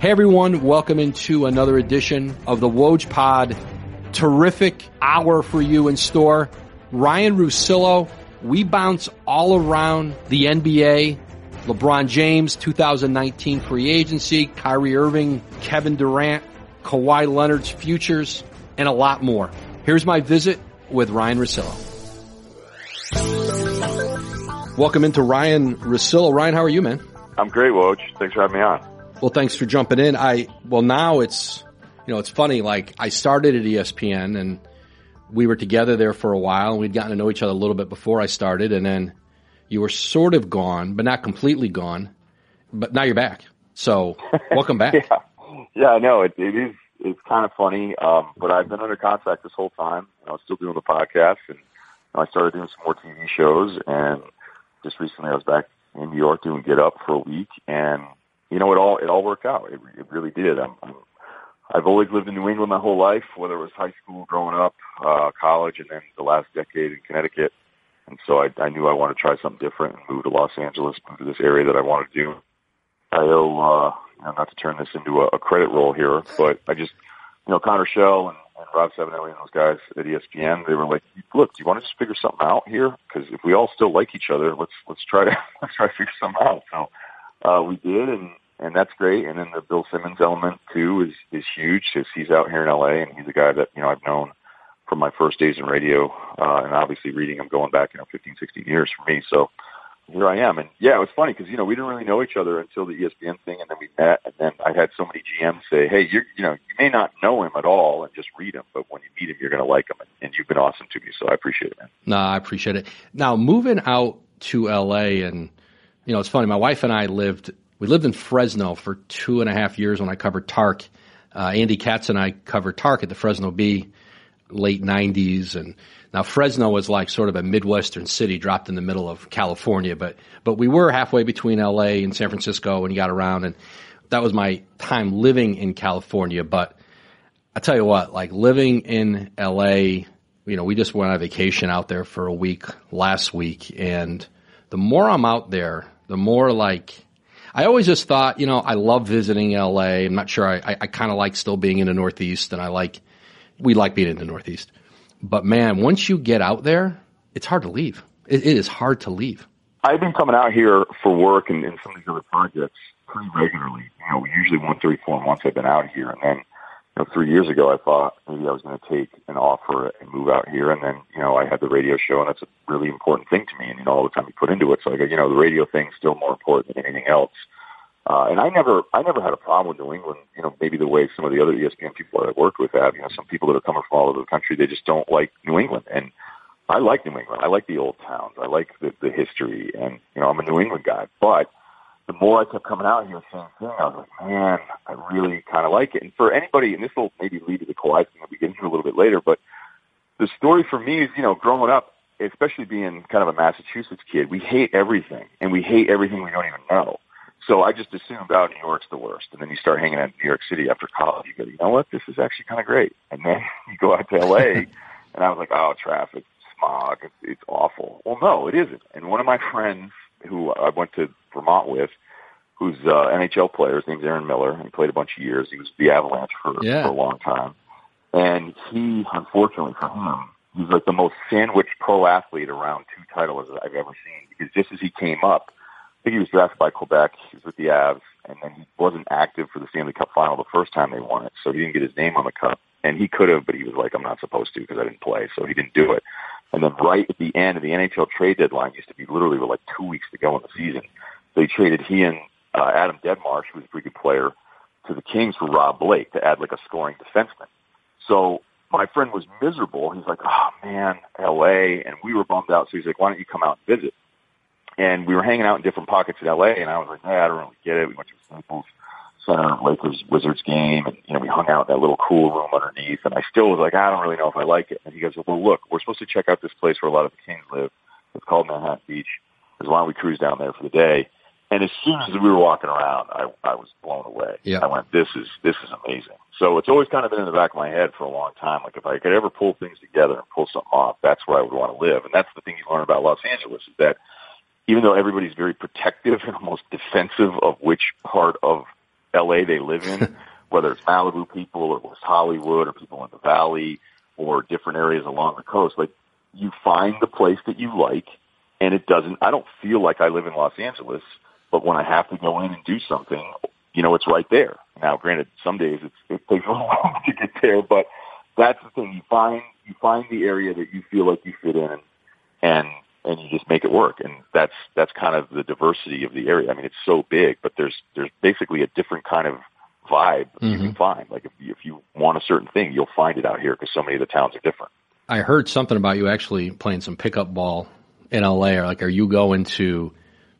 Hey everyone, welcome into another edition of the Woj Pod. Terrific hour for you in store. Ryen Russillo, we bounce all around the NBA. LeBron James, 2019 free agency, Kyrie Irving, Kevin Durant, Kawhi Leonard's futures, and a lot more. Here's my visit with Ryen Russillo. Welcome into Ryen Russillo. Ryen, how are you, man? I'm great, Woj. Thanks for having me on. Well, thanks for jumping in. I, well, now it's, you know, it's funny. Like I started at ESPN and we were together there for a while and we'd gotten to know each other a little bit before I started. And then you were sort of gone, but not completely gone. But now you're back. So welcome back. yeah. yeah, I know it, it is. It's kind of funny. Um, but I've been under contract this whole time. I was still doing the podcast and I started doing some more TV shows and just recently I was back in New York doing Get Up for a week and you know, it all it all worked out. It, it really did. I'm, I'm I've always lived in New England my whole life, whether it was high school, growing up, uh, college, and then the last decade in Connecticut. And so I, I knew I wanted to try something different and move to Los Angeles, move to this area that I wanted to do. I owe, uh, not to turn this into a, a credit roll here, but I just, you know, Connor Schell and, and Rob Savinelli and those guys at ESPN, they were like, look, do you want to just figure something out here? Because if we all still like each other, let's, let's try to, let's try to figure something out. So, uh, we did, and and that's great. And then the Bill Simmons element too is is huge because he's out here in LA, and he's a guy that you know I've known from my first days in radio, uh, and obviously reading him going back you know 15, 16 years for me. So here I am, and yeah, it was funny because you know we didn't really know each other until the ESPN thing, and then we met, and then I had so many GMs say, "Hey, you're you know you may not know him at all and just read him, but when you meet him, you're going to like him," and, and you've been awesome to me, so I appreciate it, man. No, I appreciate it. Now moving out to LA, and you know it's funny, my wife and I lived we lived in Fresno for two and a half years when I covered Tark. Uh, Andy Katz and I covered Tark at the Fresno Bee late 90s and now Fresno was like sort of a midwestern city dropped in the middle of California but but we were halfway between LA and San Francisco and you got around and that was my time living in California but I tell you what like living in LA you know we just went on vacation out there for a week last week and the more I'm out there the more like I always just thought, you know, I love visiting LA. I'm not sure I, I, I kind of like still being in the Northeast and I like, we like being in the Northeast. But man, once you get out there, it's hard to leave. it, it is hard to leave. I've been coming out here for work and, and some of these other projects pretty regularly. You know, usually once every four months I've been out here. And then, know, three years ago I thought maybe I was going to take an offer and move out here. And then, you know, I had the radio show and that's a really important thing to me. And, you know, all the time you put into it. So I go, you know, the radio thing's still more important than anything else. Uh, and I never, I never had a problem with New England. You know, maybe the way some of the other ESPN people that I've worked with have. You know, some people that are coming from all over the country, they just don't like New England. And I like New England. I like the old towns. I like the, the history. And you know, I'm a New England guy. But the more I kept coming out here, same thing. I was like, man, I really kind of like it. And for anybody, and this will maybe lead to the Kawhi thing that we get into a little bit later, but the story for me is, you know, growing up, especially being kind of a Massachusetts kid, we hate everything, and we hate everything we don't even know. So I just assumed, oh, New York's the worst. And then you start hanging out in New York City after college. You go, you know what? This is actually kind of great. And then you go out to LA, and I was like, oh, traffic, smog, it's, it's awful. Well, no, it isn't. And one of my friends who I went to Vermont with, who's uh, NHL player, his name's Aaron Miller. And he played a bunch of years. He was the Avalanche for, yeah. for a long time. And he, unfortunately for him, he's like the most sandwiched pro athlete around two titles I've ever seen. Because just as he came up, I think he was drafted by Quebec. He was with the Avs, and then he wasn't active for the Stanley Cup final the first time they won it, so he didn't get his name on the cup. And he could have, but he was like, "I'm not supposed to because I didn't play," so he didn't do it. And then right at the end of the NHL trade deadline, used to be literally with like two weeks to go in the season, they traded he and uh, Adam Deadmarsh, who was a pretty good player, to the Kings for Rob Blake to add like a scoring defenseman. So my friend was miserable. He's like, "Oh man, L.A." and we were bummed out. So he's like, "Why don't you come out and visit?" and we were hanging out in different pockets in LA, and I was like, "Yeah, I don't really get it." We went to Staples Center Lakers Wizards game, and you know, we hung out in that little cool room underneath, and I still was like, "I don't really know if I like it." And he goes, "Well, look, we're supposed to check out this place where a lot of the Kings live. It's called Manhattan Beach. Because why don't we cruise down there for the day?" And as soon as we were walking around, I, I was blown away. Yeah. I went, "This is this is amazing." So it's always kind of been in the back of my head for a long time. Like if I could ever pull things together and pull something off, that's where I would want to live. And that's the thing you learn about Los Angeles is that even though everybody's very protective and almost defensive of which part of LA they live in, whether it's Malibu people or West Hollywood or people in the valley or different areas along the coast. Like you find the place that you like and it doesn't, I don't feel like I live in Los Angeles, but when I have to go in and do something, you know, it's right there. Now, granted, some days it's, it takes a little while to get there, but that's the thing. You find, you find the area that you feel like you fit in and, and you just make it work. And that's, that's kind of the diversity of the area. I mean, it's so big, but there's, there's basically a different kind of vibe mm-hmm. you can find. Like if, you, if you want a certain thing, you'll find it out here because so many of the towns are different. I heard something about you actually playing some pickup ball in LA. Or like, are you going to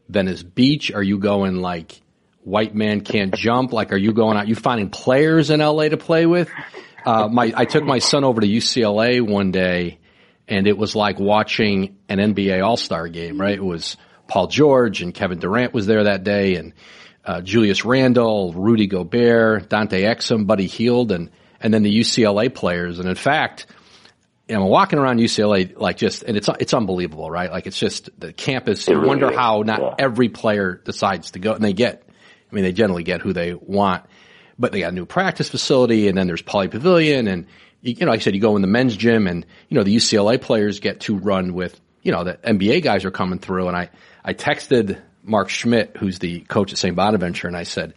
Venice Beach? Are you going like white man can't jump? Like, are you going out? You finding players in LA to play with? Uh, my I took my son over to UCLA one day, and it was like watching an NBA All Star game. Right? It was Paul George and Kevin Durant was there that day, and uh, Julius Randle, Rudy Gobert, Dante Exum, Buddy Hield, and and then the UCLA players. And in fact, you know, walking around UCLA, like just, and it's, it's unbelievable, right? Like it's just the campus. You wonder is. how not yeah. every player decides to go and they get, I mean, they generally get who they want, but they got a new practice facility and then there's Pauley Pavilion and, you know, like I said, you go in the men's gym and, you know, the UCLA players get to run with, you know, the NBA guys are coming through and I, I texted Mark Schmidt, who's the coach at St. Bonaventure, and I said,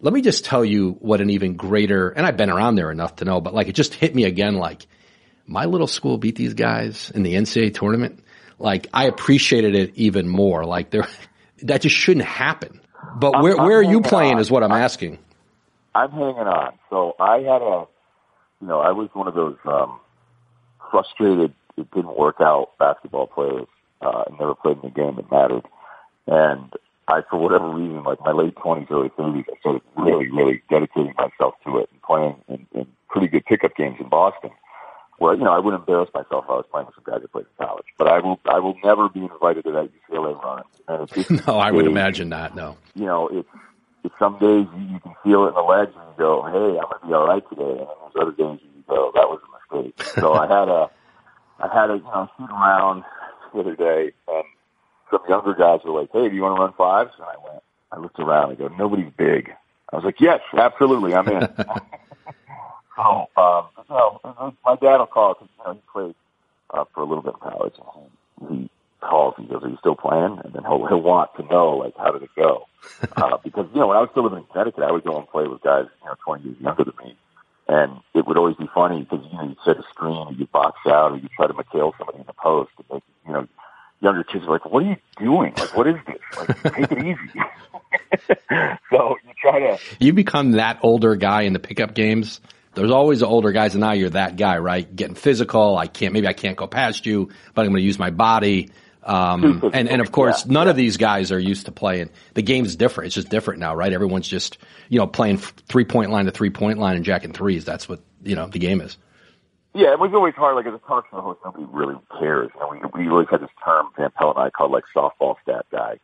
let me just tell you what an even greater, and I've been around there enough to know, but like it just hit me again, like, my little school beat these guys in the NCAA tournament. Like I appreciated it even more. Like there, that just shouldn't happen. But where I'm, where are you playing on. is what I'm, I'm, asking. I'm hanging on. So I had a, you know, I was one of those um, frustrated. It didn't work out basketball players. Uh, never played in a game that mattered, and I, for whatever reason, like my late twenties, early thirties, I started really, really dedicating myself to it and playing in, in pretty good pickup games in Boston where you know I wouldn't embarrass myself if I was playing with some guys that played in college. But I will I will never be invited to that UCLA run. And it's no, I would imagine not. No, you know it's it's some days you, you can feel it in the legs and you go, hey, I'm gonna be all right today, and then there's other days you go, that was a mistake. so I had a I had a you know shoot around the other day, and some younger guys were like, hey, do you want to run fives? And I went. I looked around. I go, nobody's big. I was like, yes, absolutely, I'm in. Oh, um, no, my dad will call because you know he played uh, for a little bit in college, and he calls and he goes, "Are you still playing?" And then he'll he'll want to know like how did it go, uh, because you know when I was still living in Connecticut, I would go and play with guys you know 20 years younger than me, and it would always be funny because you know you'd set a screen or you'd box out or you try to McHale somebody in the post, and they, you know younger kids are like, "What are you doing? Like, what is this? Like, take it easy." so you try to you become that older guy in the pickup games there's always the older guys, and now you're that guy, right? Getting physical. I can't, maybe I can't go past you, but I'm going to use my body. Um, and, and of course, yeah, none yeah. of these guys are used to playing. The game's different. It's just different now, right? Everyone's just, you know, playing three point line to three point line and jacking threes. That's what, you know, the game is. Yeah, it was always hard. Like as a talk show host, nobody really cares. You know, we, we always had this term, Van Pelt and I called like softball stat guy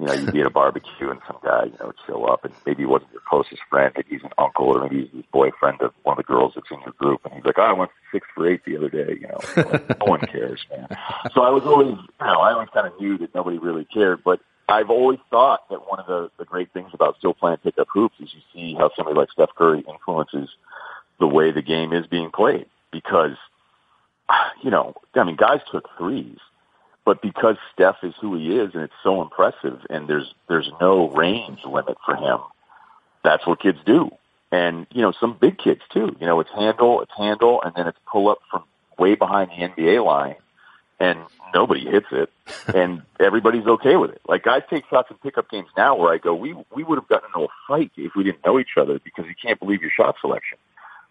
you know, you'd be at a barbecue and some guy, you know, would show up and maybe he wasn't your closest friend, maybe he's an uncle or maybe he's his boyfriend of one of the girls that's in your group and he's like, oh, I went six for eight the other day, you know. Like, no one cares, man. So I was always, you know, I always kind of knew that nobody really cared, but I've always thought that one of the, the great things about still playing pickup hoops is you see how somebody like Steph Curry influences the way the game is being played because, you know, I mean, guys took threes but because Steph is who he is and it's so impressive and there's there's no range limit for him, that's what kids do. And, you know, some big kids too. You know, it's handle, it's handle, and then it's pull up from way behind the NBA line and nobody hits it and everybody's okay with it. Like guys take shots in pickup games now where I go, we we would have gotten into a fight if we didn't know each other because you can't believe your shot selection.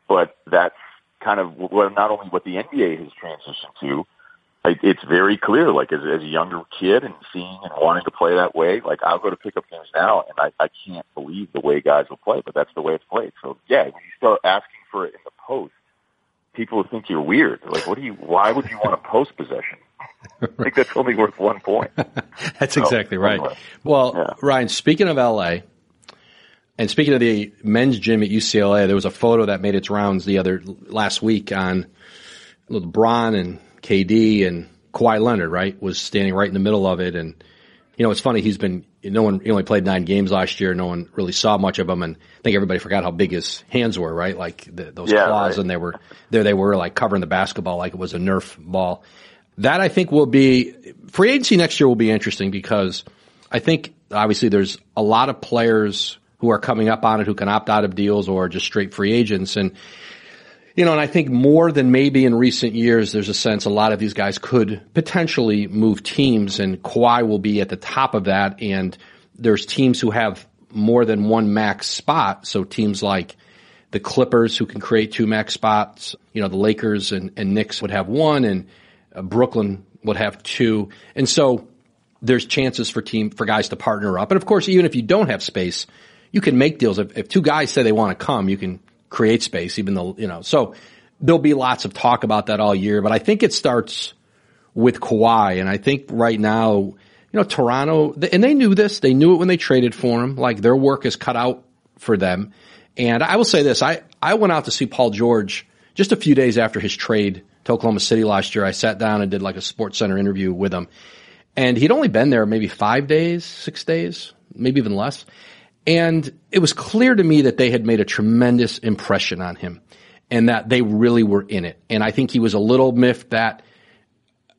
But that's kind of what not only what the NBA has transitioned to, it's very clear, like as, as a younger kid and seeing and wanting to play that way, like I'll go to pickup games now and I, I can't believe the way guys will play, but that's the way it's played. So yeah, when you start asking for it in the post, people will think you're weird. They're like, what do you, why would you want a post possession? I think that's only worth one point. that's so, exactly right. Anyway, well, yeah. Ryen, speaking of LA, and speaking of the men's gym at UCLA, there was a photo that made its rounds the other last week on LeBron and KD and Kawhi Leonard, right, was standing right in the middle of it. And you know, it's funny. He's been no one. He only played nine games last year. No one really saw much of him, and I think everybody forgot how big his hands were. Right, like the, those Yeah, claws, right. and they were there. They were like covering the basketball like it was a Nerf ball. That I think will be free agency next year will be interesting because I think obviously there's a lot of players who are coming up on it who can opt out of deals or just straight free agents and you know, and I think more than maybe in recent years, there's a sense a lot of these guys could potentially move teams, and Kawhi will be at the top of that. And there's teams who have more than one max spot. So teams like the Clippers who can create two max spots. You know, the Lakers and, and Knicks would have one, and uh, Brooklyn would have two. And so there's chances for team for guys to partner up. And of course, even if you don't have space, you can make deals. If, if two guys say they want to come, you can create space, even though, you know, so there'll be lots of talk about that all year. But I think it starts with Kawhi. And I think right now, you know, Toronto, and they knew this. They knew it when they traded for him. Like their work is cut out for them. And I will say this. I, I went out to see Paul George just a few days after his trade to Oklahoma City last year. I sat down and did like a sports center interview with him. And he'd only been there maybe five days, six days, maybe even less. And it was clear to me that they had made a tremendous impression on him and that they really were in it. And I think he was a little miffed that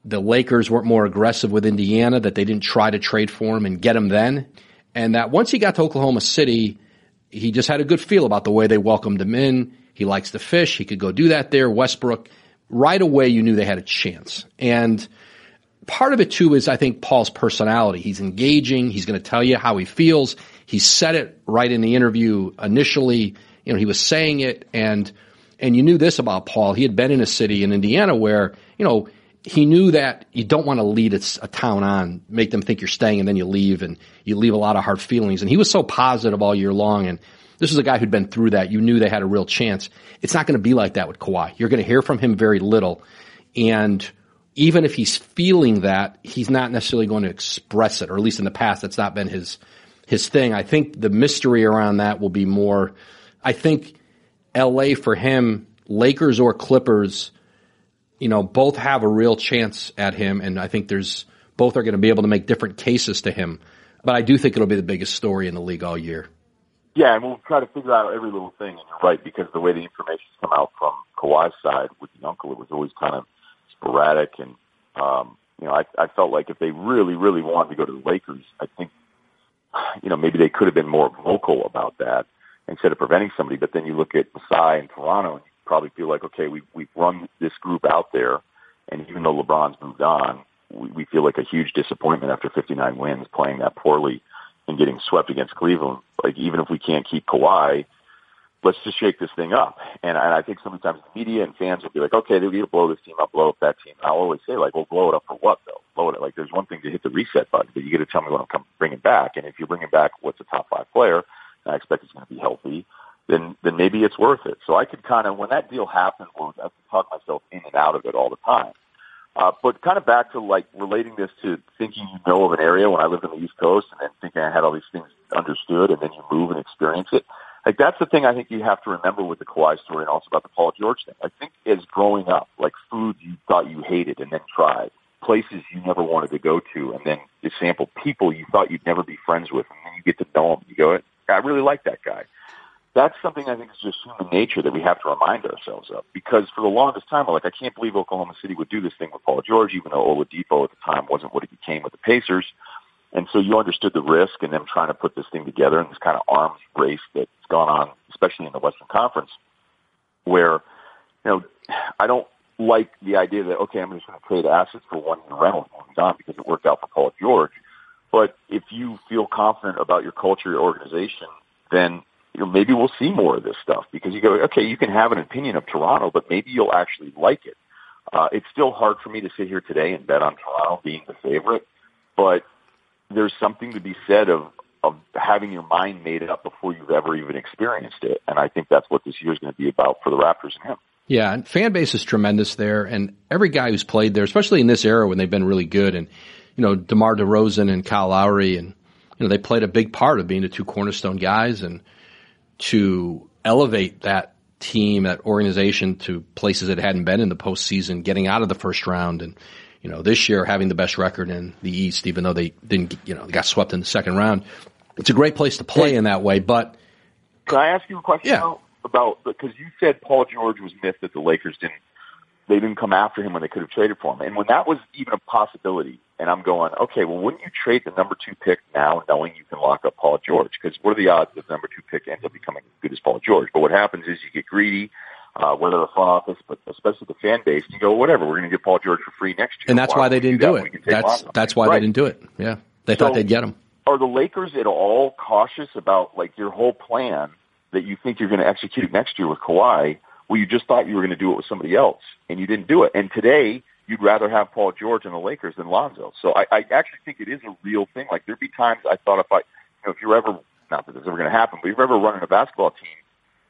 the Lakers weren't more aggressive with Indiana, that they didn't try to trade for him and get him then. And that once he got to Oklahoma City, he just had a good feel about the way they welcomed him in. He likes to fish. He could go do that there. Westbrook, right away, you knew they had a chance. And part of it too is I think Paul's personality. He's engaging. He's going to tell you how he feels. He said it right in the interview initially. You know, he was saying it and, and you knew this about Paul. He had been in a city in Indiana where, you know, he knew that you don't want to lead a, a town on, make them think you're staying and then you leave and you leave a lot of hard feelings. And he was so positive all year long. And this was a guy who'd been through that. You knew they had a real chance. It's not going to be like that with Kawhi. You're going to hear from him very little. And even if he's feeling that, he's not necessarily going to express it, or at least in the past, that's not been his, his thing. I think the mystery around that will be more, I think LA for him, Lakers or Clippers, you know, both have a real chance at him. And I think there's, both are going to be able to make different cases to him. But I do think it'll be the biggest story in the league all year. Yeah, and we'll try to figure out every little thing. And you're right, because the way the information's come out from Kawhi's side with the uncle, it was always kind of sporadic. And, um, you know, I, I felt like if they really, really wanted to go to the Lakers, I think, you know, maybe they could have been more vocal about that instead of preventing somebody. But then you look at Masai and Toronto, and you probably feel like, okay, we, we've run this group out there. And even though LeBron's moved on, we, we feel like a huge disappointment after 59 wins playing that poorly and getting swept against Cleveland. Like even if we can't keep Kawhi, let's just shake this thing up. And, and I think sometimes the media and fans will be like, okay, they need to blow this team up, blow up that team. And I'll always say like, well, blow it up for what though? Blow it. Like there's one thing to hit the reset button, but you got to tell me what I'm coming bringing back. And if you're bringing back what's a top five player, and I expect it's going to be healthy, then then maybe it's worth it. So I could kind of when that deal happened, well, I could talk myself in and out of it all the time. Uh, but kind of back to like relating this to thinking you know of an area when I lived on the East Coast and then thinking I had all these things understood and then you move and experience it. Like that's the thing I think you have to remember with the Kawhi story and also about the Paul George thing. I think as growing up, like foods you thought you hated and then tried, places you never wanted to go to and then you sample people you thought you'd never be friends with and then you get to know them. You go, I really like that guy that's something I think is just human nature that we have to remind ourselves of. Because for the longest time, we're like, I can't believe Oklahoma City would do this thing with Paul George, even though Oladipo at the time wasn't what he became with the Pacers. And so you understood the risk and them trying to put this thing together and this kind of arms race that's gone on, especially in the Western Conference, where, you know, I don't like the idea that, okay, I'm just going to trade assets for one year rental and moving on because it worked out for Paul George. But if you feel confident about your culture, your organization, then you know, maybe we'll see more of this stuff because you go, okay, you can have an opinion of Toronto, but maybe you'll actually like it. Uh, it's still hard for me to sit here today and bet on Toronto being the favorite, but there's something to be said of, of having your mind made up before you've ever even experienced it. And I think that's what this year is going to be about for the Raptors and him. Yeah, and fan base is tremendous there, and every guy who's played there, especially in this era when they've been really good, and you know DeMar DeRozan and Kyle Lowry, and you know they played a big part of being the two cornerstone guys, and to elevate that team, that organization to places it hadn't been in the postseason, getting out of the first round, and you know, this year having the best record in the East, even though they didn't, you know, they got swept in the second round. It's a great place to play in that way, but. Can I ask you a question yeah. About, because you said Paul George was myth that the Lakers didn't they didn't come after him when they could have traded for him. And when that was even a possibility, and I'm going, okay, well, wouldn't you trade the number two pick now, knowing you can lock up Paul George? Because what are the odds that the number two pick ends up becoming as good as Paul George? But what happens is you get greedy, uh, whether the front office, but especially the fan base, and you go, whatever, we're going to get Paul George for free next year. And that's why, why they didn't do, do it. That's that's why right. they didn't do it. Yeah, they so, thought they'd get him. Are the Lakers at all cautious about like your whole plan that you think you're going to execute next year with Kawhi? Well, you just thought you were going to do it with somebody else, and you didn't do it. And today, you'd rather have Paul George and the Lakers than Lonzo. So I, I actually think it is a real thing. Like there'd be times I thought if I, you know, if you're ever, not that this is ever going to happen, but if you're ever running a basketball team,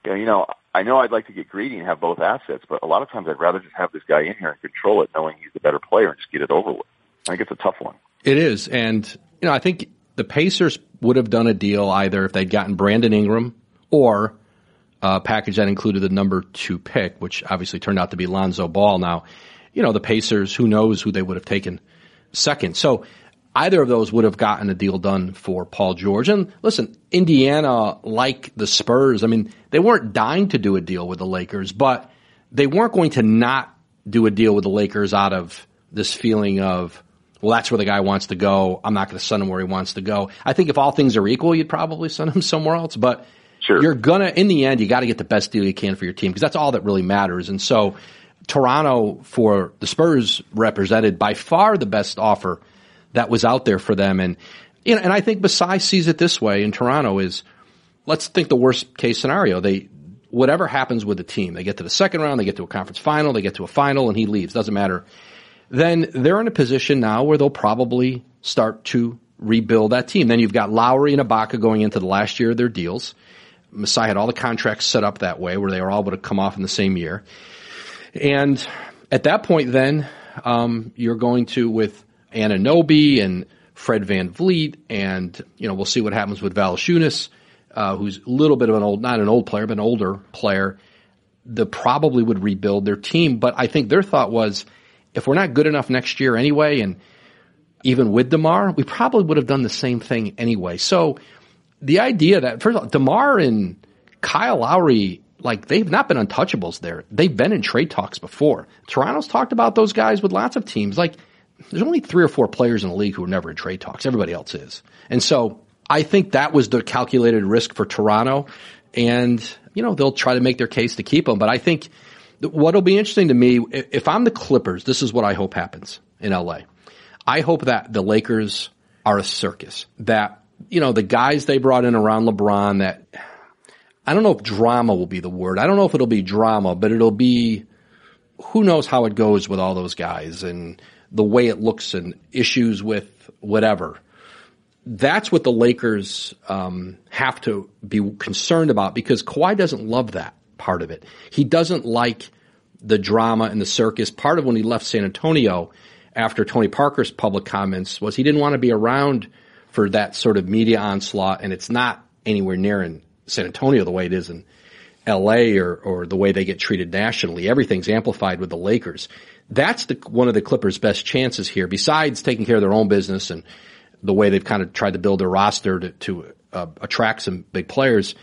you know, you know, I know I'd like to get greedy and have both assets, but a lot of times I'd rather just have this guy in here and control it, knowing he's the better player, and just get it over with. I think it's a tough one. It is, and you know, I think the Pacers would have done a deal either if they'd gotten Brandon Ingram or a package that included the number two pick, which obviously turned out to be Lonzo Ball. Now, you know, the Pacers, who knows who they would have taken second. So either of those would have gotten a deal done for Paul George. And listen, Indiana, like the Spurs, I mean, they weren't dying to do a deal with the Lakers, but they weren't going to not do a deal with the Lakers out of this feeling of, well, that's where the guy wants to go. I'm not going to send him where he wants to go. I think if all things are equal, you'd probably send him somewhere else. But Sure. You're gonna, in the end, you got to get the best deal you can for your team because that's all that really matters. And so, Toronto for the Spurs represented by far the best offer that was out there for them. And you know, and I think Masai sees it this way in Toronto is let's think the worst case scenario. They whatever happens with the team, they get to the second round, they get to a conference final, they get to a final, and he leaves. Doesn't matter. Then they're in a position now where they'll probably start to rebuild that team. Then you've got Lowry and Ibaka going into the last year of their deals. Masai had all the contracts set up that way where they were all able to come off in the same year. And at that point, then, um, you're going to with Anunoby and Fred VanVleet, and, you know, we'll see what happens with Valanciunas, uh, who's a little bit of an old, not an old player, but an older player. The probably would rebuild their team, but I think their thought was, if we're not good enough next year anyway, and even with DeMar, we probably would have done the same thing anyway. So the idea that first of all, Demar and Kyle Lowry, like they've not been untouchables there. They've been in trade talks before. Toronto's talked about those guys with lots of teams. Like there's only three or four players in the league who are never in trade talks. Everybody else is. And so I think that was the calculated risk for Toronto. And, you know, they'll try to make their case to keep them. But I think what'll be interesting to me, if I'm the Clippers, this is what I hope happens in LA. I hope that the Lakers are a circus, that you know, the guys they brought in around LeBron that I don't know if drama will be the word. I don't know if it'll be drama, but it'll be who knows how it goes with all those guys and the way it looks and issues with whatever. That's what the Lakers um, have to be concerned about because Kawhi doesn't love that part of it. He doesn't like the drama and the circus. Part of when he left San Antonio after Tony Parker's public comments was he didn't want to be around for that sort of media onslaught, and it's not anywhere near in San Antonio the way it is in LA or, or the way they get treated nationally. Everything's amplified with the Lakers. That's the, one of the Clippers' best chances here, besides taking care of their own business and the way they've kind of tried to build their roster to, to uh, attract some big players.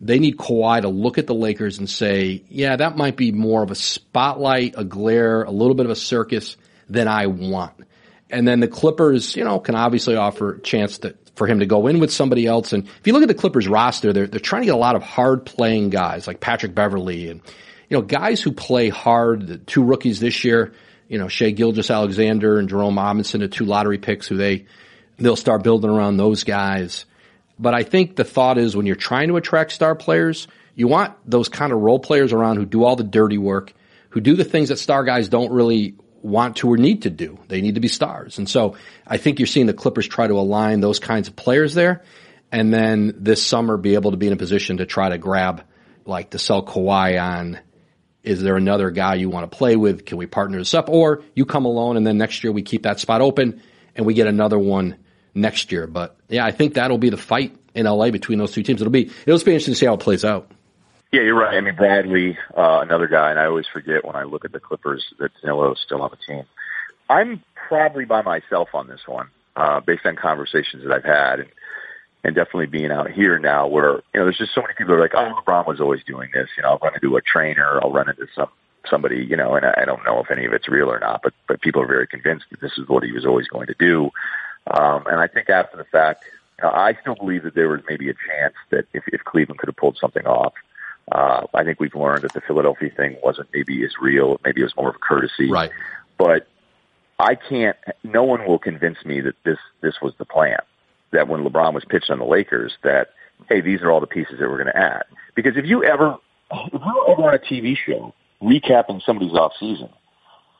They need Kawhi to look at the Lakers and say, yeah, that might be more of a spotlight, a glare, a little bit of a circus than I want. And then the Clippers, you know, can obviously offer a chance to, for him to go in with somebody else. And if you look at the Clippers roster, they're, they're trying to get a lot of hard playing guys like Patrick Beverley and, you know, guys who play hard. The two rookies this year, you know, Shai Gilgeous-Alexander and Jerome Robinson, the two lottery picks who they, they'll start building around those guys. But I think the thought is when you're trying to attract star players, you want those kind of role players around who do all the dirty work, who do the things that star guys don't really want to or need to do. They need to be stars. And so I think you're seeing the Clippers try to align those kinds of players there. And then this summer be able to be in a position to try to grab, like to sell Kawhi on, is there another guy you want to play with? Can we partner this up? Or you come alone and then next year we keep that spot open and we get another one next year. But yeah, I think that'll be the fight in LA between those two teams. It'll be, it'll be interesting to see how it plays out. Yeah, you're right. I mean, Bradley, uh, another guy, and I always forget when I look at the Clippers that Danilo still on the team. I'm probably by myself on this one, uh, based on conversations that I've had, and, and definitely being out here now, where you know there's just so many people are like, oh, LeBron was always doing this. You know, I'll run into a trainer, I'll run into some somebody, you know, and I, I don't know if any of it's real or not, but but people are very convinced that this is what he was always going to do. Um, and I think after the fact, you know, I still believe that there was maybe a chance that if, if Cleveland could have pulled something off. Uh, I think we've learned that the Philadelphia thing wasn't maybe as real. Maybe it was more of a courtesy. Right. But I can't. No one will convince me that this this was the plan. That when LeBron was pitched on the Lakers, that hey, these are all the pieces that we're going to add. Because if you ever, if you're ever on a TV show recapping somebody's off season,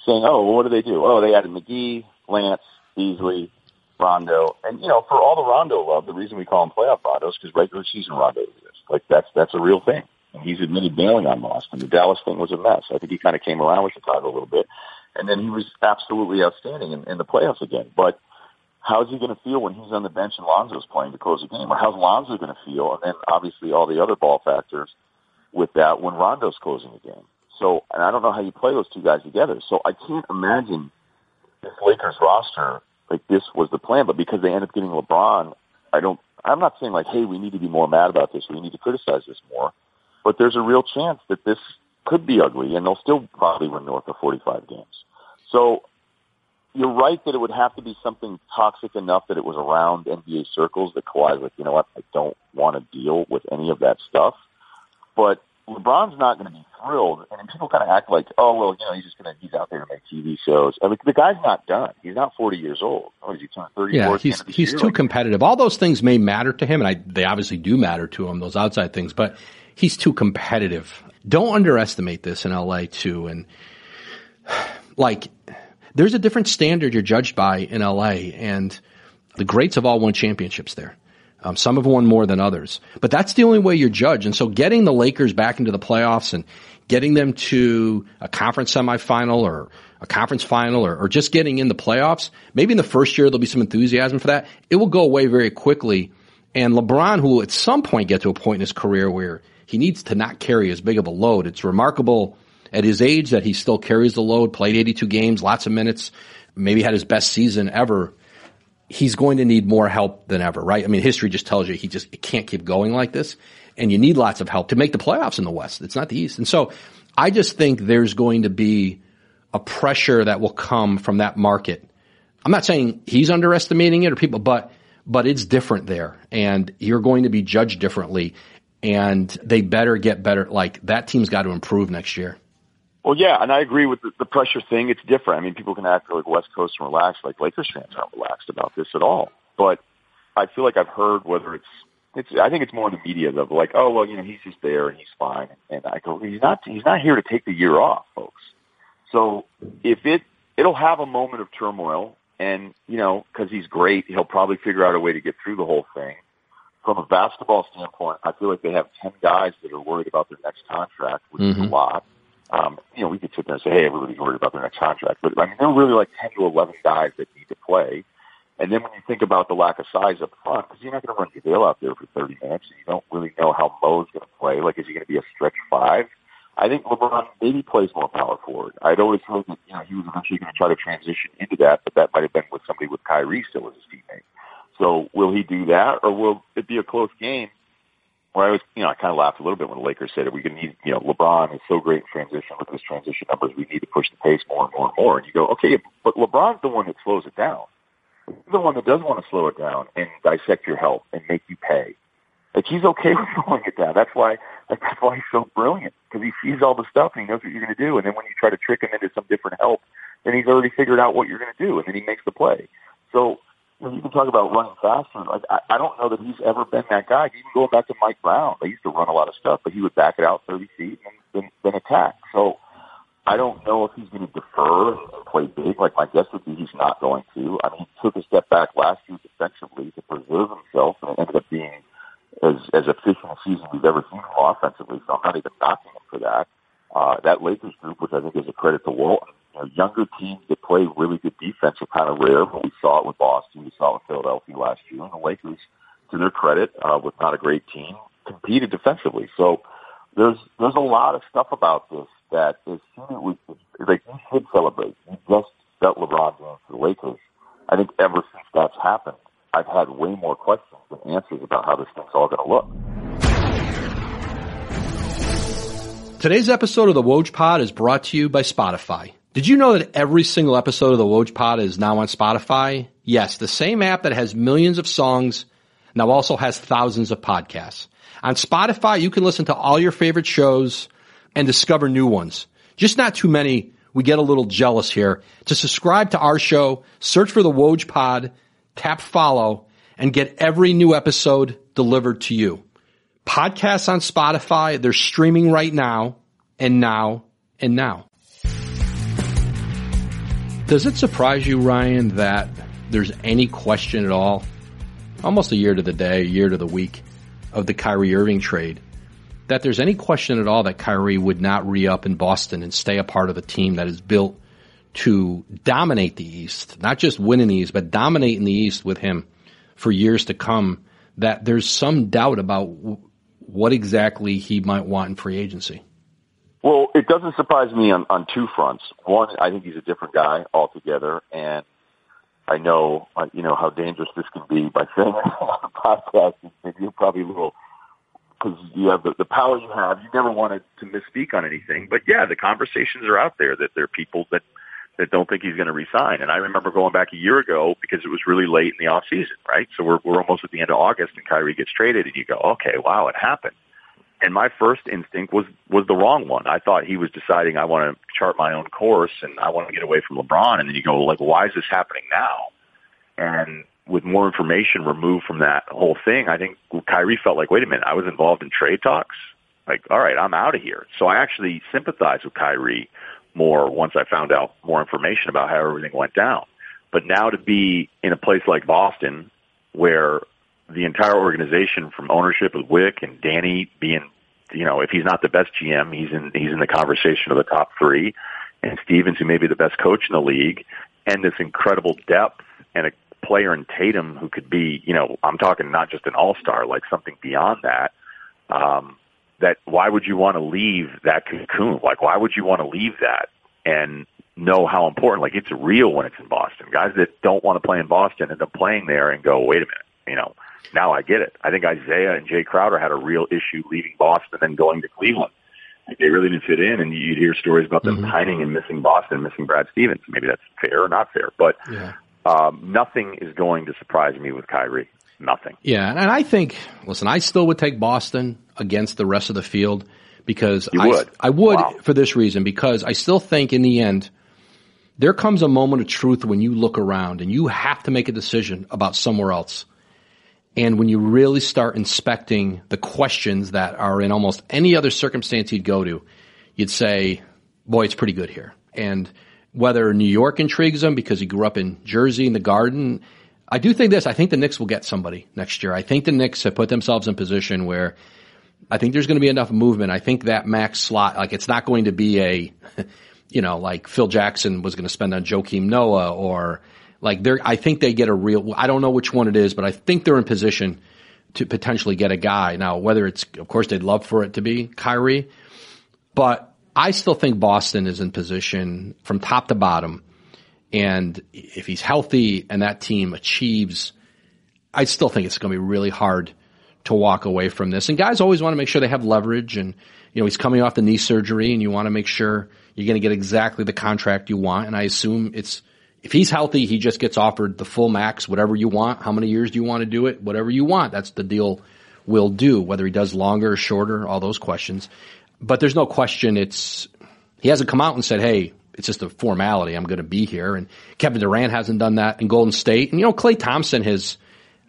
saying, "Oh, well, what do they do? Oh, they added McGee, Lance, Beasley, Rondo, and you know, for all the Rondo love, the reason we call him playoff Rondo is because regular season Rondo exists. Like that's that's a real thing. He's admitted bailing on Boston. The Dallas thing was a mess. I think he kind of came around with Chicago a little bit, and then he was absolutely outstanding in, in the playoffs again. But how's he going to feel when he's on the bench and Lonzo's playing to close the game? Or how's Lonzo going to feel? And then obviously all the other ball factors with that when Rondo's closing the game. So, and I don't know how you play those two guys together. So I can't imagine this Lakers roster like this was the plan, but because they ended up getting LeBron, I don't. I'm not saying like, hey, we need to be more mad about this. We need to criticize this more. But there's a real chance that this could be ugly, and they'll still probably win north of 45 games. So you're right that it would have to be something toxic enough that it was around NBA circles that Kawhi's like, you know what, I don't want to deal with any of that stuff. But LeBron's not going to be thrilled, and people kind of act like, oh well, you know, he's just going to he's out there to make TV shows. I mean, the guy's not done. He's not forty years old. Oh, is he turning thirty? Yeah, he's he's year? too competitive. All those things may matter to him, and I, they obviously do matter to him. Those outside things, but he's too competitive. Don't underestimate this in LA too, and like there's a different standard you're judged by in LA, and the greats have all won championships there. Um, some have won more than others, but that's the only way you're judged. And so getting the Lakers back into the playoffs and getting them to a conference semifinal or a conference final or, or just getting in the playoffs, maybe in the first year there'll be some enthusiasm for that. It will go away very quickly. And LeBron, who will at some point get to a point in his career where he needs to not carry as big of a load. It's remarkable at his age that he still carries the load, played 82 games, lots of minutes, maybe had his best season ever he's going to need more help than ever, right? I mean, history just tells you he just can't keep going like this. And you need lots of help to make the playoffs in the West. It's not the East. And so I just think there's going to be a pressure that will come from that market. I'm not saying he's underestimating it or people, but, but it's different there and you're going to be judged differently and they better get better. Like that team's got to improve next year. Well, yeah, and I agree with the, the pressure thing. It's different. I mean, people can act like West Coast and relaxed, like Lakers fans aren't relaxed about this at all. But I feel like I've heard whether it's it's I think it's more in the media though, like, oh well, you know, he's just there and he's fine. And I go, he's not he's not here to take the year off, folks. So if it it'll have a moment of turmoil, and you know, because he's great, he'll probably figure out a way to get through the whole thing. From a basketball standpoint, I feel like they have ten guys that are worried about their next contract, which mm-hmm. is a lot. Um, you know, we could sit there and say, hey, everybody's worried about their next contract. But, I mean, there are really like 10 to 11 guys that need to play. And then when you think about the lack of size up front, because you're not going to run JaVale out there for 30 minutes, and you don't really know how Mo's going to play. Like, is he going to be a stretch five? I think LeBron maybe plays more power forward. I'd always heard that, you know, he was eventually going to try to transition into that, but that might have been with somebody with Kyrie still as his teammate. So will he do that, or will it be a close game where I was, you know, I kind of laughed a little bit when the Lakers said, "Are we to need, you know, LeBron is so great in transition. Look at his transition numbers. We need to push the pace more and more and more." And you go, "Okay, but LeBron's the one that slows it down. He's the one that does want to slow it down and dissect your help and make you pay. Like he's okay with slowing it down. That's why, like, that's why he's so brilliant because he sees all the stuff and he knows what you're going to do. And then when you try to trick him into some different help, then he's already figured out what you're going to do, and then he makes the play. So you, you can talk about running faster. Like I, I don't know that he's ever been that guy. Even going back to Mike Brown, they used to run a lot of stuff, but he would back it out 30 feet and then, then attack. So I don't know if he's going to defer and play big. Like my guess would be he's not going to. I mean, he took a step back last year defensively to preserve himself, and it ended up being as as efficient a season we've ever seen offensively. So I'm not even knocking him for that. Uh, that Lakers group, which I think is a credit to Walton, you know, younger teams that play really good defense are kind of rare, but we saw it with Boston, we saw it with Philadelphia last year, and the Lakers, to their credit, uh, with not a great team, competed defensively. So there's there's a lot of stuff about this that is like you should celebrate. You just bet LeBron James to the Lakers. I think ever since that's happened, I've had way more questions than answers about how this thing's all going to look. Today's episode of the Woj Pod is brought to you by Spotify. Did you know that every single episode of the Woj Pod is now on Spotify? Yes, the same app that has millions of songs now also has thousands of podcasts. On Spotify, you can listen to all your favorite shows and discover new ones. Just not too many. We get a little jealous here. To subscribe to our show, search for the Woj Pod, tap follow, and get every new episode delivered to you. Podcasts on Spotify, they're streaming right now, and now, and now. Does it surprise you, Ryen, that there's any question at all, almost a year to the day, a year to the week, of the Kyrie Irving trade, that there's any question at all that Kyrie would not re up in Boston and stay a part of a team that is built to dominate the East, not just win in the East, but dominate in the East with him for years to come, that there's some doubt about what exactly he might want in free agency. Well, it doesn't surprise me on, on two fronts. One, I think he's a different guy altogether, and I know uh, you know how dangerous this can be by saying it on a podcast. You're probably a little because you have the, the power you have. You never wanted to misspeak on anything, but yeah, the conversations are out there that there are people that that don't think he's going to resign. And I remember going back a year ago because it was really late in the off season, right? So we're we're almost at the end of August, and Kyrie gets traded, and you go, okay, wow, it happened. And my first instinct was was the wrong one. I thought he was deciding I want to chart my own course and I want to get away from LeBron. And then you go, like, why is this happening now? And with more information removed from that whole thing, I think Kyrie felt like, wait a minute, I was involved in trade talks. Like, all right, I'm out of here. So I actually sympathize with Kyrie more once I found out more information about how everything went down. But now to be in a place like Boston where the entire organization from ownership with Wyc and Danny being, you know, if he's not the best GM, he's in, he's in the conversation of the top three and Stevens, who may be the best coach in the league and this incredible depth and a player in Tatum who could be, you know, I'm talking not just an all-star, like something beyond that. Um, that why would you want to leave that cocoon? Like, why would you want to leave that and know how important? Like, it's real when it's in Boston. Guys that don't want to play in Boston end up playing there and go, wait a minute, you know, now I get it. I think Isaiah and Jay Crowder had a real issue leaving Boston and going to Cleveland. Like they really didn't fit in, and you'd hear stories about them mm-hmm. pining and missing Boston, missing Brad Stevens. Maybe that's fair or not fair, but yeah. um, nothing is going to surprise me with Kyrie. Nothing. Yeah, and I think, listen, I still would take Boston against the rest of the field because you I, would. I would wow. for this reason because I still think in the end there comes a moment of truth when you look around and you have to make a decision about somewhere else. And when you really start inspecting the questions that are in almost any other circumstance you'd go to, you'd say, boy, it's pretty good here. And whether New York intrigues him because he grew up in Jersey in the garden, I do think this. I think the Knicks will get somebody next year. I think the Knicks have put themselves in position where I think there's going to be enough movement. I think that max slot, like it's not going to be a, you know, like Phil Jackson was going to spend on Joakim Noah or like they're, I think they get a real, I don't know which one it is, but I think they're in position to potentially get a guy. Now, whether it's, of course, they'd love for it to be Kyrie, but I still think Boston is in position from top to bottom. And if he's healthy and that team achieves, I still think it's going to be really hard to walk away from this. And guys always want to make sure they have leverage and, you know, he's coming off the knee surgery and you want to make sure you're going to get exactly the contract you want. And I assume it's, if he's healthy, he just gets offered the full max, whatever you want. How many years do you want to do it? Whatever you want. That's the deal will do. Whether he does longer or shorter, all those questions. But there's no question it's, he hasn't come out and said, Hey, it's just a formality. I'm going to be here. And Kevin Durant hasn't done that in Golden State. And you know, Klay Thompson has,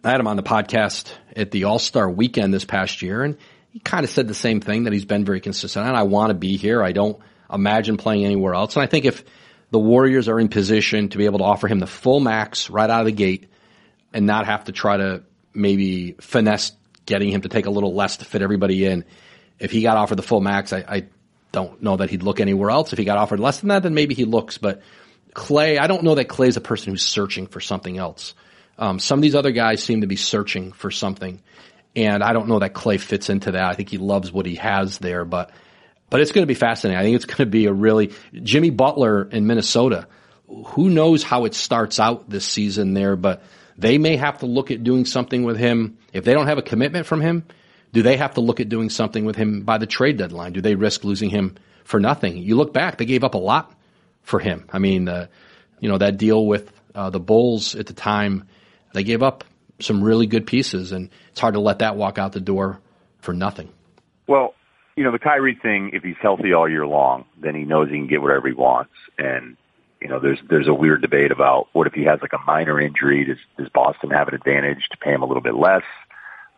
I had him on the podcast at the All Star weekend this past year, and he kind of said the same thing that he's been very consistent on. I want to be here. I don't imagine playing anywhere else. And I think if the Warriors are in position to be able to offer him the full max right out of the gate and not have to try to maybe finesse getting him to take a little less to fit everybody in, if he got offered the full max, I, I don't know that he'd look anywhere else. If he got offered less than that, then maybe he looks. But Klay, I don't know that Klay's a person who's searching for something else. Um, some of these other guys seem to be searching for something, and I don't know that Klay fits into that. I think he loves what he has there, but but it's going to be fascinating. I think it's going to be a really Jimmy Butler in Minnesota who knows how it starts out this season there, but they may have to look at doing something with him. If they don't have a commitment from him, do they have to look at doing something with him by the trade deadline? Do they risk losing him for nothing? You look back, they gave up a lot for him. I mean, uh, you know, that deal with uh, the Bulls at the time, they gave up some really good pieces, and it's hard to let that walk out the door for nothing. Well, you know, the Kyrie thing, if he's healthy all year long, then he knows he can get whatever he wants. And, you know, there's, there's a weird debate about what if he has like a minor injury? Does, does Boston have an advantage to pay him a little bit less?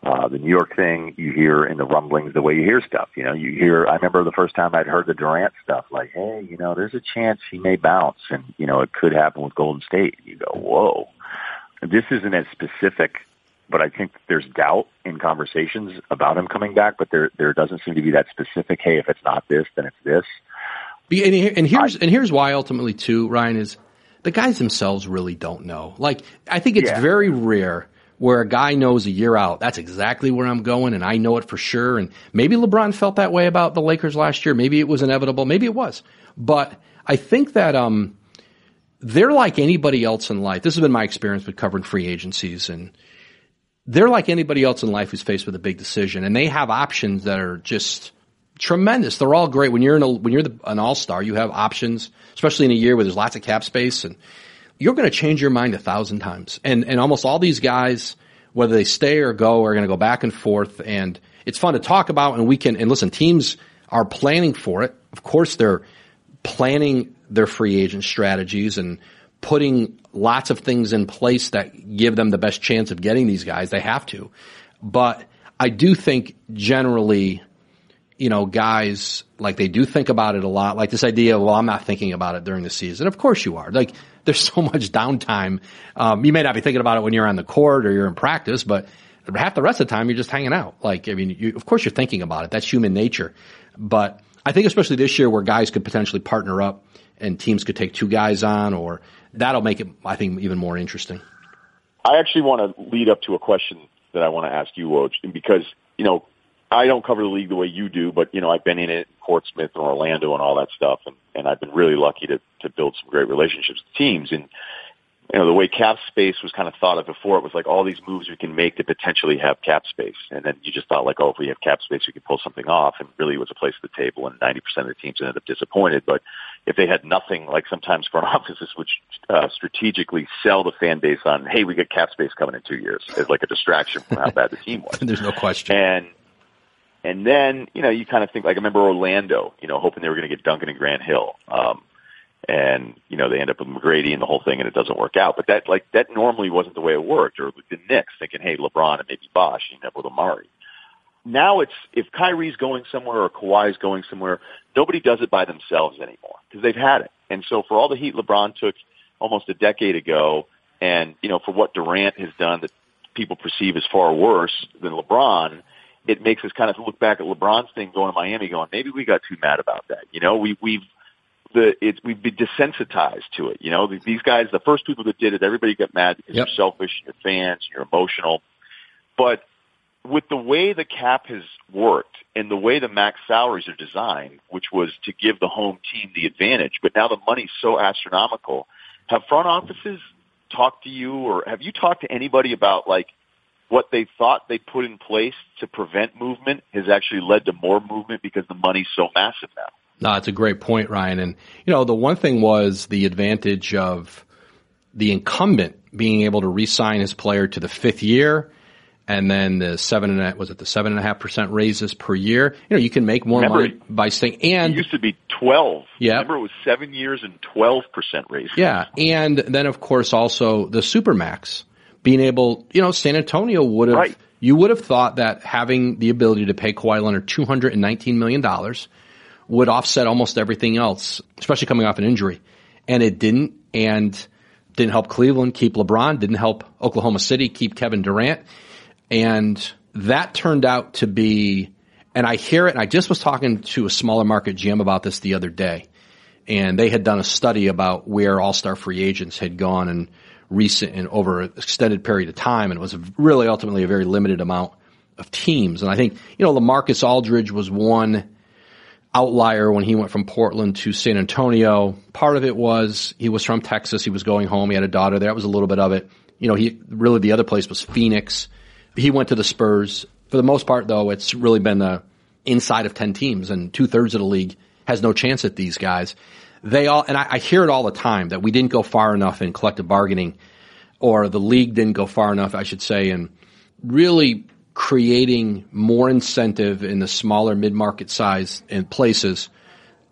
Uh, the New York thing, you hear in the rumblings the way you hear stuff. You know, you hear, I remember the first time I'd heard the Durant stuff, like, hey, you know, there's a chance he may bounce and, you know, it could happen with Golden State. You go, whoa. This isn't as specific but I think there's doubt in conversations about him coming back, but there there doesn't seem to be that specific. Hey, if it's not this, then it's this. And here's I, and here's why ultimately too, Ryen is the guys themselves really don't know. Like I think it's yeah. very rare where a guy knows a year out that's exactly where I'm going and I know it for sure. And maybe LeBron felt that way about the Lakers last year. Maybe it was inevitable. Maybe it was. But I think that um, they're like anybody else in life. This has been my experience with covering free agencies and they're like anybody else in life who's faced with a big decision, and they have options that are just tremendous. They're all great. When you're in a, when you're the, an all star, you have options, especially in a year where there's lots of cap space, and you're going to change your mind a thousand times. And and almost all these guys, whether they stay or go, are going to go back and forth, and it's fun to talk about. And we can and listen, teams are planning for it. Of course, they're planning their free agent strategies and putting lots of things in place that give them the best chance of getting these guys. They have to. But I do think generally, you know, guys, like they do think about it a lot. Like this idea of, well, I'm not thinking about it during the season. Of course you are. Like there's so much downtime. Um, you may not be thinking about it when you're on the court or you're in practice, but half the rest of the time you're just hanging out. Like, I mean, you, of course you're thinking about it. That's human nature. But I think especially this year where guys could potentially partner up and teams could take two guys on or that'll make it, I think, even more interesting. I actually want to lead up to a question that I want to ask you, Woj, because, you know, I don't cover the league the way you do, but, you know, I've been in it, in Portsmouth and Orlando and all that stuff, and, and I've been really lucky to, to build some great relationships with teams. And, you know, the way cap space was kind of thought of before, it was like all these moves we can make to potentially have cap space. And then you just thought like, oh, if we have cap space, we can pull something off. And really it was a place at the table and 90% of the teams ended up disappointed. But if they had nothing, like sometimes front offices would uh, strategically sell the fan base on, hey, we get cap space coming in two years as like a distraction from how bad the team was. There's no question. And, and then, you know, you kind of think like, I remember Orlando, you know, hoping they were going to get Duncan and Grant Hill. Um, and you know they end up with McGrady and the whole thing, and it doesn't work out. But that like that normally wasn't the way it worked. Or the Knicks thinking, hey, LeBron and maybe Bosh, you up with Amar'e. Now it's if Kyrie's going somewhere or Kawhi's going somewhere, nobody does it by themselves anymore because they've had it. And so for all the heat LeBron took almost a decade ago, and you know for what Durant has done that people perceive as far worse than LeBron, it makes us kind of look back at LeBron's thing going to Miami, going maybe we got too mad about that. You know, we we've the it we've been desensitized to it. You know, these guys, the first people that did it, everybody got mad because yep. you're selfish, you're fans, you're emotional. But with the way the cap has worked and the way the max salaries are designed, which was to give the home team the advantage, but now the money's so astronomical. Have front offices talked to you or have you talked to anybody about like what they thought they put in place to prevent movement has actually led to more movement because the money's so massive now? No, it's a great point, Ryen. And, you know, the one thing was the advantage of the incumbent being able to re-sign his player to the fifth year. And then the seven and a, was it the seven and a half percent raises per year? You know, you can make more Remember, money by staying. And it used to be twelve. Yeah. Remember, it was seven years and twelve percent raises. Yeah, and then of course also the supermax being able. You know, San Antonio would have. Right. You would have thought that having the ability to pay Kawhi Leonard two hundred and nineteen million dollars would offset almost everything else, especially coming off an injury. And it didn't, and didn't help Cleveland keep LeBron, didn't help Oklahoma City keep Kevin Durant. And that turned out to be, and I hear it, and I just was talking to a smaller market GM about this the other day. And they had done a study about where all-star free agents had gone and recent and over an extended period of time. And it was really ultimately a very limited amount of teams. And I think, you know, LaMarcus Aldridge was one outlier when he went from Portland to San Antonio. Part of it was he was from Texas. He was going home. He had a daughter there. That was a little bit of it. You know, he really the other place was Phoenix. He went to the Spurs. For the most part, though, it's really been the inside of 10 teams and two thirds of the league has no chance at these guys. They all, and I, I hear it all the time that we didn't go far enough in collective bargaining or the league didn't go far enough, I should say, in really creating more incentive in the smaller mid-market size and places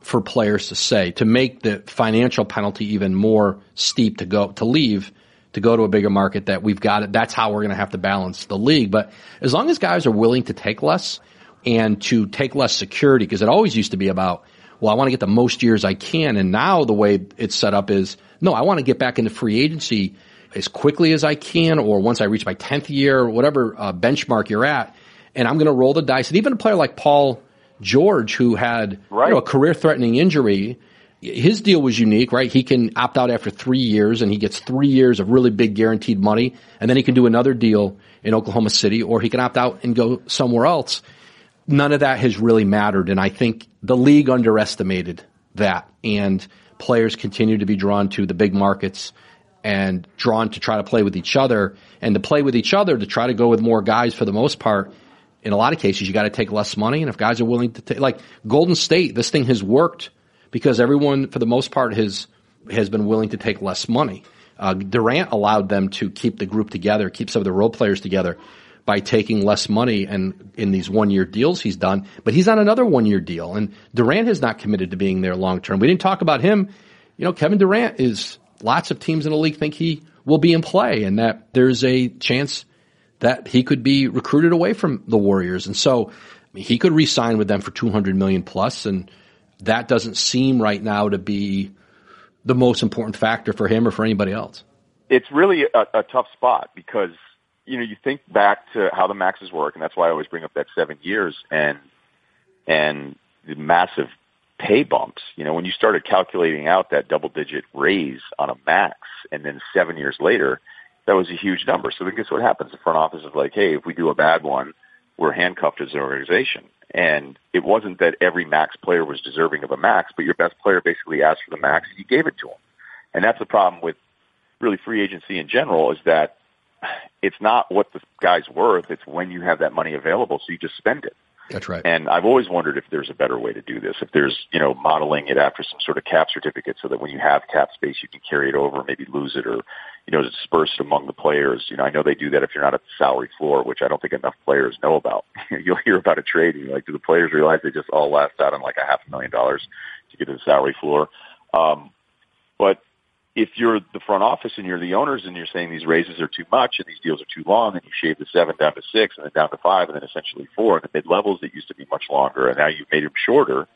for players to say to make the financial penalty even more steep to go to leave to go to a bigger market that we've got it. That's how we're going to have to balance the league. But as long as guys are willing to take less and to take less security, because it always used to be about, well, I want to get the most years I can. And now the way it's set up is, no, I want to get back into free agency as quickly as I can, or once I reach my 10th year, or whatever uh, benchmark you're at, and I'm going to roll the dice. And even a player like Paul George, who had right. you know, a career threatening injury, his deal was unique, right? He can opt out after three years and he gets three years of really big guaranteed money. And then he can do another deal in Oklahoma City or he can opt out and go somewhere else. None of that has really mattered. And I think the league underestimated that and players continue to be drawn to the big markets and drawn to try to play with each other and to play with each other to try to go with more guys for the most part. In a lot of cases, you got to take less money. And if guys are willing to take, like Golden State, this thing has worked because everyone, for the most part, has has been willing to take less money. Uh, Durant allowed them to keep the group together, keep some of the role players together by taking less money and in these one year deals he's done. But he's on another one year deal, and Durant has not committed to being there long term. We didn't talk about him. You know, Kevin Durant is lots of teams in the league think he will be in play and that there's a chance that he could be recruited away from the Warriors. And so he could re-sign with them for 200 million plus and that doesn't seem right now to be the most important factor for him or for anybody else. It's really a, a tough spot because you know you think back to how the maxes work, and that's why I always bring up that seven years and and the massive pay bumps. You know, when you started calculating out that double digit raise on a max and then seven years later, that was a huge number. So then guess what happens? The front office is like, hey, if we do a bad one, we're handcuffed as an organization. And it wasn't that every max player was deserving of a max, but your best player basically asked for the max and you gave it to him. And that's the problem with really free agency in general is that it's not what the guy's worth. It's when you have that money available. So you just spend it. That's right. And I've always wondered if there's a better way to do this. If there's, you know, modeling it after some sort of cap certificate so that when you have cap space, you can carry it over, maybe lose it or, you know, disperse it among the players. You know, I know they do that if you're not at the salary floor, which I don't think enough players know about. You'll hear about a trade and you're like, do the players realize they just all last out on like a half a million dollars to get to the salary floor? Um, but if you're the front office and you're the owners and you're saying these raises are too much and these deals are too long and you shave the seven down to six and then down to five and then essentially four and the mid levels that used to be much longer and now you've made them shorter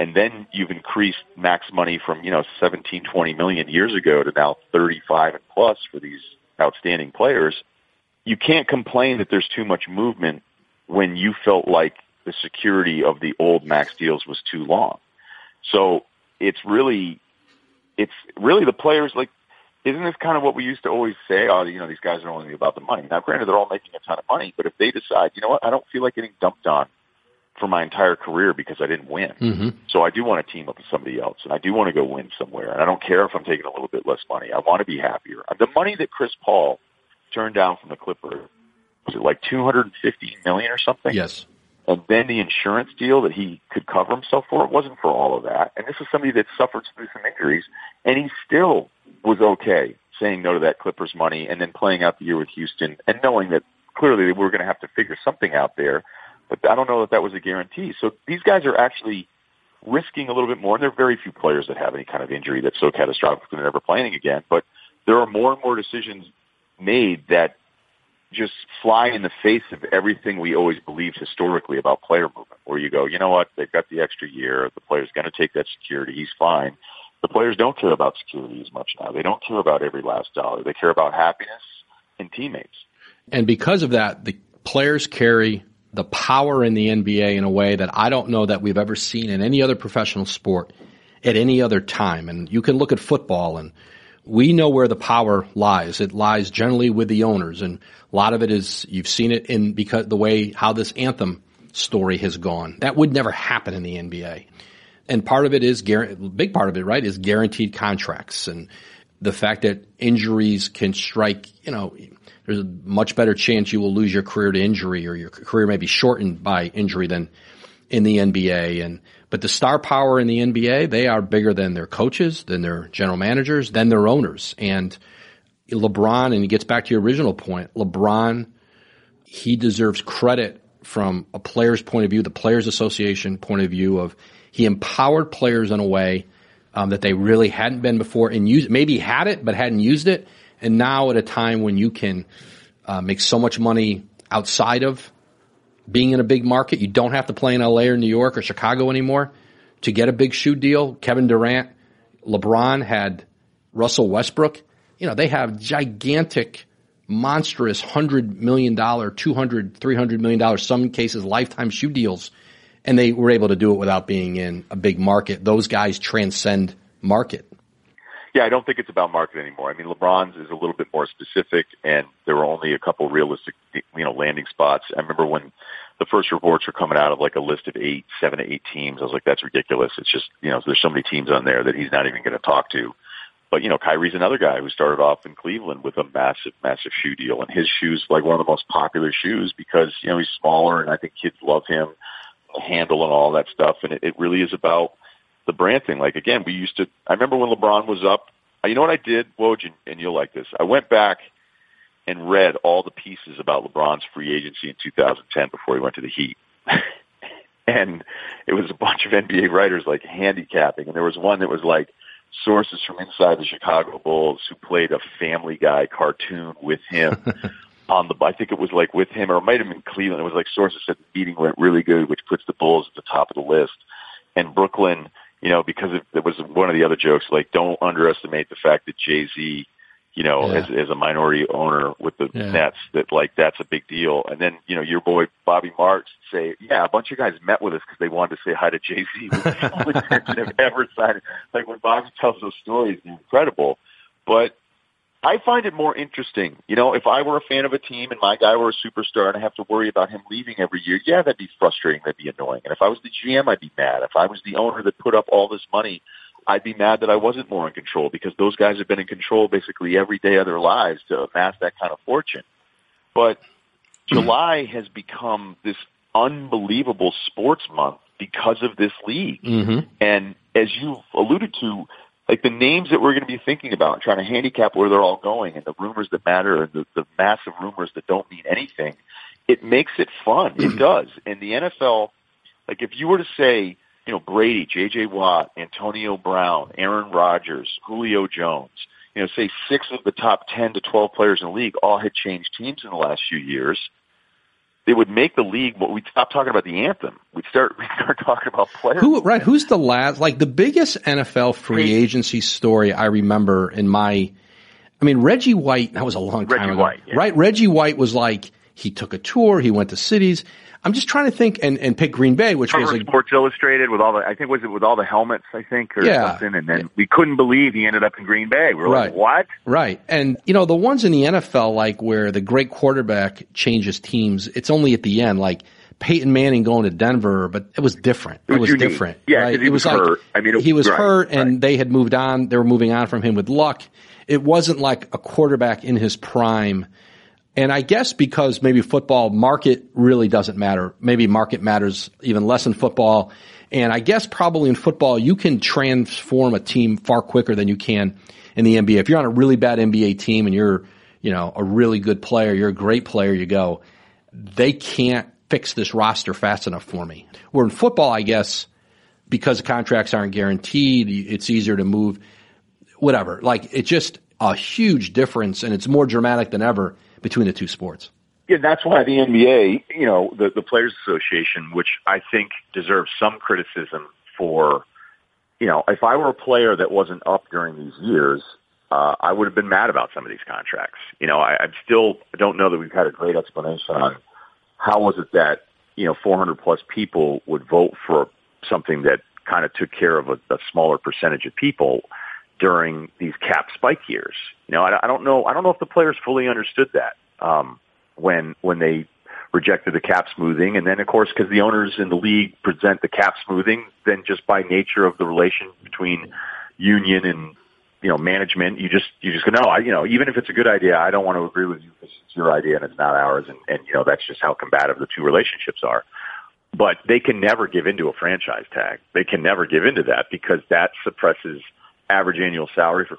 and then you've increased max money from, you know, 17, 20 million years ago to now 35 and plus for these outstanding players. You can't complain that there's too much movement when you felt like the security of the old max deals was too long. So it's really it's really the players like isn't this kind of what we used to always say? Oh, you know, these guys are only about the money. Now, granted, they're all making a ton of money, but if they decide, you know what, I don't feel like getting dumped on for my entire career because I didn't win. Mm-hmm. So I do want to team up with somebody else, and I do want to go win somewhere. And I don't care if I'm taking a little bit less money. I want to be happier. The money that Chris Paul turned down from the Clippers was it like 250 million or something? Yes. And then the insurance deal that he could cover himself for, it wasn't for all of that. And this is somebody that suffered through some injuries, and he still was okay saying no to that Clippers money and then playing out the year with Houston and knowing that clearly they were going to have to figure something out there. But I don't know that that was a guarantee. So these guys are actually risking a little bit more. And there are very few players that have any kind of injury that's so catastrophic that they're never playing again. But there are more and more decisions made that just fly in the face of everything we always believed historically about player movement, where you go, you know what, they've got the extra year, the player's going to take that security, he's fine. The players don't care about security as much now. They don't care about every last dollar. They care about happiness and teammates. And because of that, the players carry the power in the NBA in a way that I don't know that we've ever seen in any other professional sport at any other time. And you can look at football and we know where the power lies. It lies generally with the owners, and a lot of it is you've seen it in because the way how this anthem story has gone. That would never happen in the NBA. And part of it is, big part of it, right, is guaranteed contracts and the fact that injuries can strike, you know, there's a much better chance you will lose your career to injury or your career may be shortened by injury than in the NBA. And, but the star power in the NBA, they are bigger than their coaches, than their general managers, than their owners. And LeBron, and he gets back to your original point, LeBron, he deserves credit from a player's point of view, the Players Association point of view of he empowered players in a way um, that they really hadn't been before and used, maybe had it, but hadn't used it. And now at a time when you can uh, make so much money outside of being in a big market, you don't have to play in LA or New York or Chicago anymore to get a big shoe deal. Kevin Durant, LeBron had Russell Westbrook. You know, they have gigantic, monstrous $100 million, $200, $300 million, some cases lifetime shoe deals. And they were able to do it without being in a big market. Those guys transcend market. Yeah, I don't think it's about market anymore. I mean, LeBron's is a little bit more specific, and there were only a couple realistic, you know, landing spots. I remember when the first reports were coming out of like a list of eight, seven to eight teams. I was like, that's ridiculous. It's just, you know, there's so many teams on there that he's not even going to talk to. But you know, Kyrie's another guy who started off in Cleveland with a massive, massive shoe deal, and his shoes like one of the most popular shoes because you know he's smaller, and I think kids love him, handle and all that stuff, and it, it really is about the brand thing. Like again, we used to. I remember when LeBron was up. Uh, you know what I did, Woj, and, and you'll like this. I went back and read all the pieces about LeBron's free agency in 2010 before he went to the Heat. and it was a bunch of NBA writers like handicapping, and there was one that was like sources from inside the Chicago Bulls who played a Family Guy cartoon with him. on the, I think it was like with him, or it might have been Cleveland. It was like sources said the meeting went really good, which puts the Bulls at the top of the list. And Brooklyn you know, because it, it was one of the other jokes, like don't underestimate the fact that Jay Z, you know, yeah. as, as a minority owner with the yeah. Nets, that like that's a big deal. And then you know your boy Bobby Marks say, yeah, a bunch of guys met with us because they wanted to say hi to Jay Z. the only person have ever signed. Like when Bobby tells those stories, they're incredible. But I find it more interesting. You know, if I were a fan of a team and my guy were a superstar and I have to worry about him leaving every year, yeah, that'd be frustrating. That'd be annoying. And if I was the GM, I'd be mad. If I was the owner that put up all this money, I'd be mad that I wasn't more in control because those guys have been in control basically every day of their lives to amass that kind of fortune. But July has become this unbelievable sports month because of this league. Mm-hmm. And as you've alluded to, like the names that we're going to be thinking about, trying to handicap where they're all going, and the rumors that matter, and the, the massive rumors that don't mean anything. It makes it fun. It does. And the NFL, like if you were to say, you know, Brady, J.J. Watt, Antonio Brown, Aaron Rodgers, Julio Jones, you know, say six of the top 10 to 12 players in the league all had changed teams in the last few years it would make the league. But we'd stop talking about the anthem. We'd start We'd start talking about players. Who right? Who's the last? Like the biggest NFL free agency story I remember in my. I mean, Reggie White. That was a long time Reggie ago, White, yeah. right? Reggie White was like he took a tour. He went to cities. I'm just trying to think and, and pick Green Bay, which was like Sports Illustrated with all the I think was it with all the helmets I think or yeah. something, and then we couldn't believe he ended up in Green Bay. We were right. like, what? Right, and you know the ones in the NFL like where the great quarterback changes teams. It's only at the end, like. Peyton Manning going to Denver, but it was different. It, it was, different. Yeah, right? it was, was hurt. I mean, it, he was right, hurt, and right. they had moved on. They were moving on from him with Luck. It wasn't like a quarterback in his prime and I guess because maybe football market really doesn't matter. Maybe market matters even less in football. And I guess probably in football, you can transform a team far quicker than you can in the NBA. If you're on a really bad NBA team and you're, you know, a really good player, you're a great player, you go, they can't fix this roster fast enough for me. Where in football, I guess, because contracts aren't guaranteed, it's easier to move, whatever. Like, it's just a huge difference and it's more dramatic than ever between the two sports. Yeah, that's why the NBA, you know, the, the Players Association, which I think deserves some criticism for, you know, if I were a player that wasn't up during these years, uh, I would have been mad about some of these contracts. You know, I, I still don't know that we've had a great explanation on how was it that, you know, 400 plus people would vote for something that kind of took care of a, a smaller percentage of people during these cap spike years. You know, I, I don't know. I don't know if the players fully understood that um, when when they rejected the cap smoothing. And then, of course, because the owners in the league present the cap smoothing, then just by nature of the relation between union and you know management, you just you just go no, I you know even if it's a good idea, I don't want to agree with you because it's your idea and it's not ours, and and you know that's just how combative the two relationships are. But they can never give into a franchise tag. They can never give into that because that suppresses average annual salary for